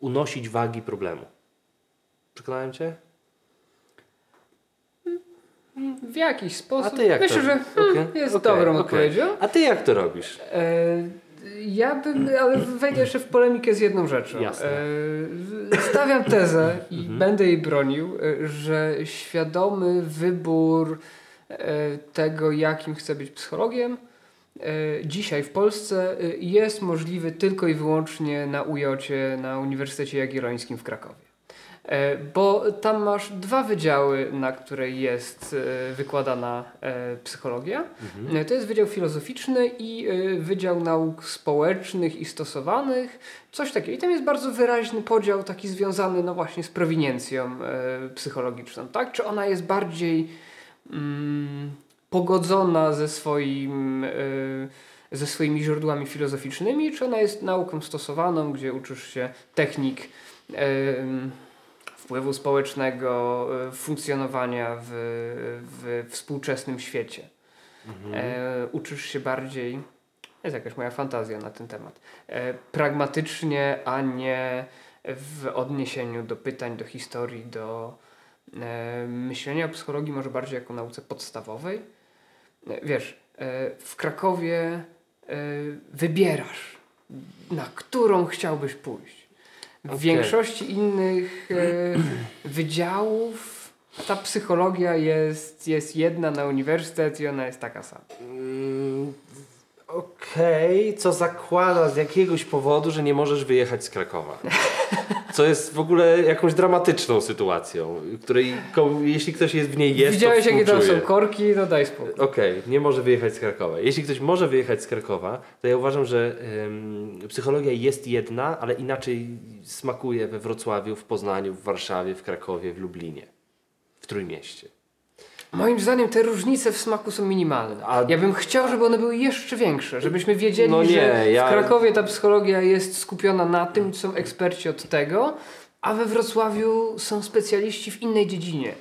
unosić wagi problemu. Przekonałem Cię? W jakiś sposób. A ty jak Myślę, to... że hmm, okay. jest okay, dobrą okay. odpowiedzią. A ty jak to robisz? E ja bym, ale wejdę jeszcze w polemikę z jedną rzeczą. Jasne. E, stawiam tezę i <laughs> mhm. będę jej bronił, e, że świadomy wybór tego, jakim chcę być psychologiem, dzisiaj w Polsce jest możliwy tylko i wyłącznie na UJOcie na Uniwersytecie Jagiellońskim w Krakowie. E, bo tam masz dwa wydziały, na które jest e, wykładana e, psychologia. Mhm. To jest Wydział Filozoficzny i Wydział Nauk Społecznych i Stosowanych, coś takiego. I tam jest bardzo wyraźny podział taki związany no właśnie z prowiniencją psychologiczną. Tak? Czy ona jest bardziej mm, pogodzona ze swoim ze swoimi źródłami filozoficznymi, czy ona jest nauką stosowaną, gdzie uczysz się technik wpływu społecznego, e, funkcjonowania w, w współczesnym świecie. Mhm. E, uczysz się bardziej, jest jakaś moja fantazja na ten temat, e, pragmatycznie, a nie w odniesieniu do pytań, do historii, do e, myślenia o psychologii może bardziej jako nauce podstawowej. E, wiesz, e, w Krakowie wybierasz, na którą chciałbyś pójść w okay. większości innych e, <clears throat> wydziałów ta psychologia jest, jest jedna na uniwersytet i ona jest taka sama. Okej, okay. co zakłada z jakiegoś powodu, że nie możesz wyjechać z Krakowa. Co jest w ogóle jakąś dramatyczną sytuacją, której jeśli ktoś jest w niej jest, Widziałeś jakie tam są korki, no daj spokój. Okej, okay, nie może wyjechać z Krakowa. Jeśli ktoś może wyjechać z Krakowa, to ja uważam, że ym, psychologia jest jedna, ale inaczej smakuje we Wrocławiu, w Poznaniu, w Warszawie, w Krakowie, w Lublinie. W Trójmieście. Moim zdaniem te różnice w smaku są minimalne. A... Ja bym chciał, żeby one były jeszcze większe, żebyśmy wiedzieli, no nie, że ja... w Krakowie ta psychologia jest skupiona na tym, są eksperci od tego, a we Wrocławiu są specjaliści w innej dziedzinie.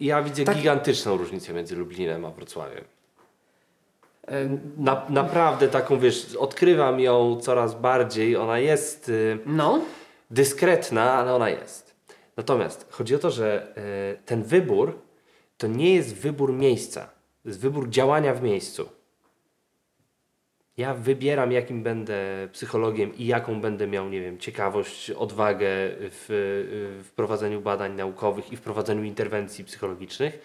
Ja widzę tak... gigantyczną różnicę między Lublinem a Wrocławiem. Na, naprawdę taką, wiesz, odkrywam ją coraz bardziej. Ona jest y, no. dyskretna, ale ona jest. Natomiast chodzi o to, że y, ten wybór to nie jest wybór miejsca, to jest wybór działania w miejscu. Ja wybieram, jakim będę psychologiem i jaką będę miał, nie wiem, ciekawość, odwagę w, w prowadzeniu badań naukowych i w prowadzeniu interwencji psychologicznych.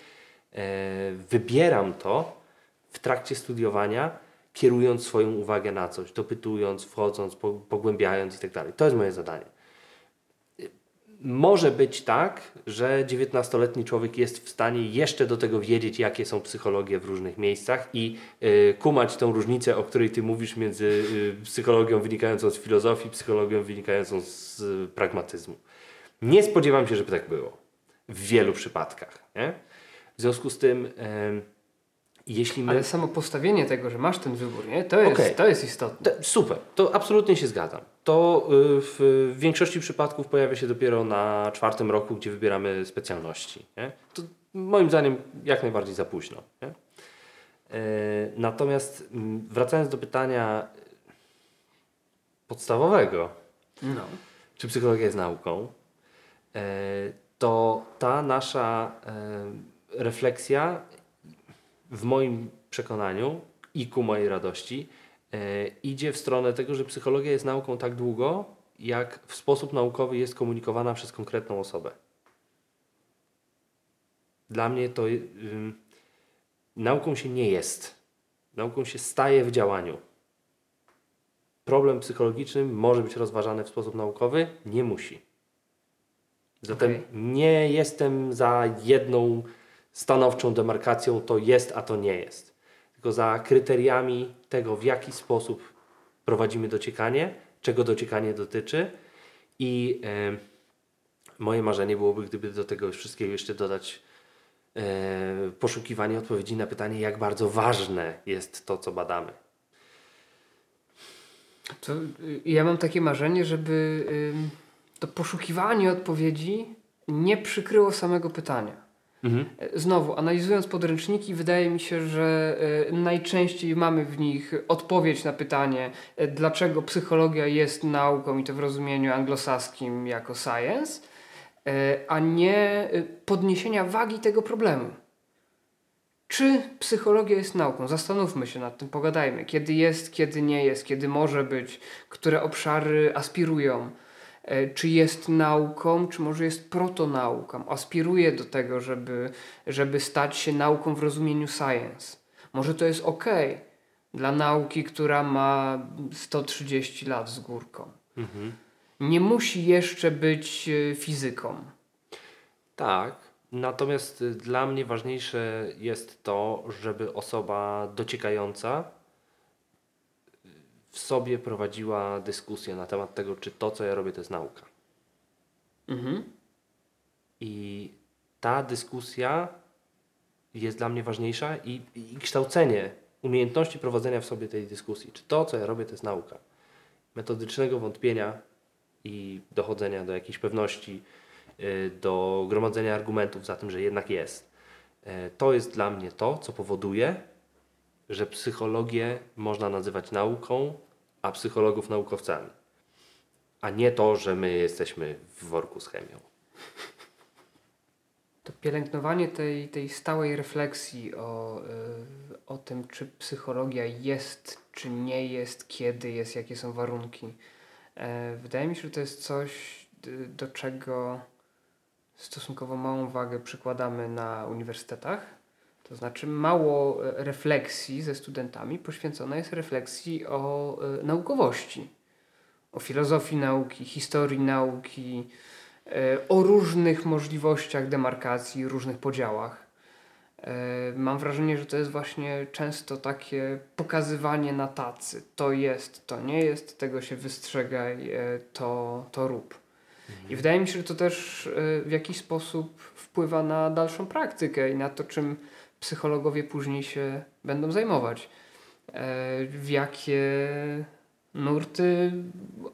E, wybieram to w trakcie studiowania, kierując swoją uwagę na coś, dopytując, wchodząc, pogłębiając itd. Tak to jest moje zadanie może być tak, że 19-letni człowiek jest w stanie jeszcze do tego wiedzieć, jakie są psychologie w różnych miejscach i y, kumać tą różnicę, o której ty mówisz między y, psychologią wynikającą z filozofii, psychologią wynikającą z y, pragmatyzmu. Nie spodziewam się, żeby tak było. W wielu przypadkach. Nie? W związku z tym jeśli my... Ale samo postawienie tego, że masz ten wybór, nie? To, jest, okay. to jest istotne. To, super, to absolutnie się zgadzam. To y, w większości przypadków pojawia się dopiero na czwartym roku, gdzie wybieramy specjalności. Nie? To moim zdaniem jak najbardziej za późno. Nie? E, natomiast wracając do pytania podstawowego, no. czy psychologia jest nauką, e, to ta nasza e, refleksja w moim przekonaniu i ku mojej radości e, idzie w stronę tego, że psychologia jest nauką tak długo, jak w sposób naukowy jest komunikowana przez konkretną osobę. Dla mnie to y, nauką się nie jest. Nauką się staje w działaniu. Problem psychologiczny może być rozważany w sposób naukowy, nie musi. Zatem okay. nie jestem za jedną stanowczą demarkacją to jest, a to nie jest. Tylko za kryteriami tego, w jaki sposób prowadzimy dociekanie, czego dociekanie dotyczy i e, moje marzenie byłoby, gdyby do tego wszystkiego jeszcze dodać e, poszukiwanie odpowiedzi na pytanie, jak bardzo ważne jest to, co badamy. To, ja mam takie marzenie, żeby to poszukiwanie odpowiedzi nie przykryło samego pytania. Mhm. Znowu, analizując podręczniki, wydaje mi się, że e, najczęściej mamy w nich odpowiedź na pytanie, e, dlaczego psychologia jest nauką i to w rozumieniu anglosaskim jako science, e, a nie podniesienia wagi tego problemu. Czy psychologia jest nauką? Zastanówmy się nad tym, pogadajmy. Kiedy jest, kiedy nie jest, kiedy może być, które obszary aspirują E, czy jest nauką, czy może jest protonauką. Aspiruje do tego, żeby, żeby stać się nauką w rozumieniu science. Może to jest ok dla nauki, która ma 130 lat z górką. Mhm. Nie musi jeszcze być e, fizyką. Tak, natomiast e, dla mnie ważniejsze jest to, żeby osoba dociekająca w sobie prowadziła dyskusję na temat tego, czy to, co ja robię, to jest nauka. Mhm. I ta dyskusja jest dla mnie ważniejsza i, i kształcenie umiejętności prowadzenia w sobie tej dyskusji. Czy to, co ja robię, to jest nauka. Metodycznego wątpienia i dochodzenia do jakiejś pewności, y, do gromadzenia argumentów za tym, że jednak jest. Y, to jest dla mnie to, co powoduje, że psychologię można nazywać nauką, a psychologów naukowcami. A nie to, że my jesteśmy w worku z chemią. To pielęgnowanie tej, tej stałej refleksji o, yy, o tym, czy psychologia jest, czy nie jest, kiedy jest, jakie są warunki. Yy, wydaje mi się, że to jest coś, do czego stosunkowo małą wagę przykładamy na uniwersytetach to znaczy mało e, refleksji ze studentami poświęcona jest refleksji o y, naukowości, o filozofii nauki, historii nauki, y, o różnych możliwościach demarkacji, różnych podziałach. Mam wrażenie, że to jest właśnie często takie pokazywanie na tacy. To jest, to nie jest, tego się wystrzegaj, to, to rób. I wydaje mi się, że to też w jakiś sposób wpływa na dalszą praktykę i na to, czym psychologowie później się będą zajmować. E, w jakie nurty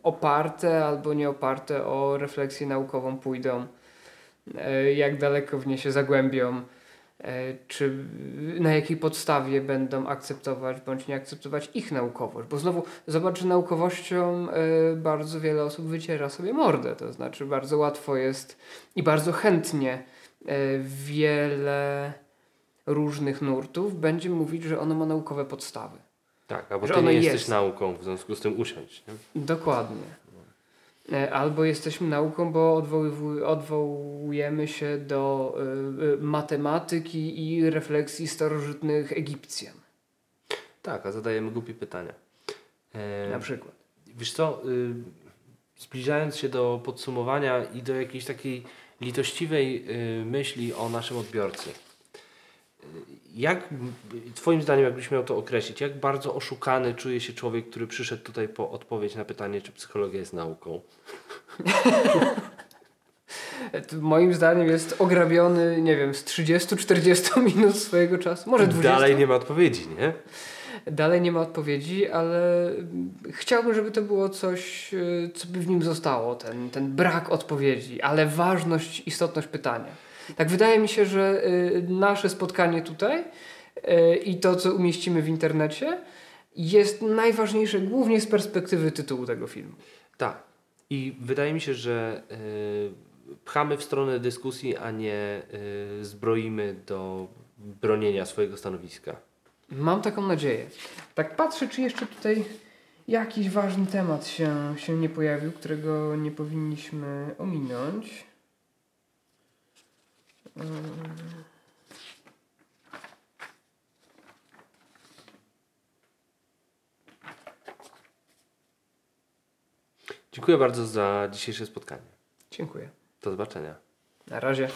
oparte albo nie oparte o refleksję naukową pójdą, e, jak daleko w nie się zagłębią, e, czy na jakiej podstawie będą akceptować bądź nie akceptować ich naukowość. Bo znowu zobacz, że naukowością bardzo wiele osób wyciera sobie mordę, to znaczy bardzo łatwo jest i bardzo chętnie wiele różnych nurtów będzie mówić, że ono ma naukowe podstawy. Tak, albo że ty nie jesteś jest. nauką, w związku z tym usiąść. Nie? Dokładnie. E, albo jesteśmy nauką, bo odwołujemy się do y, y, matematyki i refleksji starożytnych Egipcjan. Tak, a zadajemy głupie pytania. E, Na przykład. Wiesz co, y, zbliżając się do podsumowania i do jakiejś takiej litościwej y, myśli o naszym odbiorcy jak, Twoim zdaniem, jakbyś miał to określić, jak bardzo oszukany czuje się człowiek, który przyszedł tutaj po odpowiedź na pytanie, czy psychologia jest nauką? <laughs> Moim zdaniem jest ograbiony, nie wiem, z 30-40 <laughs> minut swojego czasu, może 20. Dalej nie ma odpowiedzi, nie? Dalej nie ma odpowiedzi, ale chciałbym, żeby to było coś, e, co by w nim zostało, ten, ten brak odpowiedzi, ale ważność, istotność pytania. Tak wydaje mi się, że y, nasze spotkanie tutaj y, i to, co umieścimy w internecie, jest najważniejsze głównie z perspektywy tytułu tego filmu. Tak. I wydaje mi się, że y, pchamy w stronę dyskusji, a nie zbroimy do bronienia swojego stanowiska. Mam taką nadzieję. Tak patrzę, czy jeszcze tutaj jakiś ważny temat się, się nie pojawił, którego nie powinniśmy ominąć. Dziękuję bardzo za dzisiejsze spotkanie. Dziękuję. Do zobaczenia. Na razie.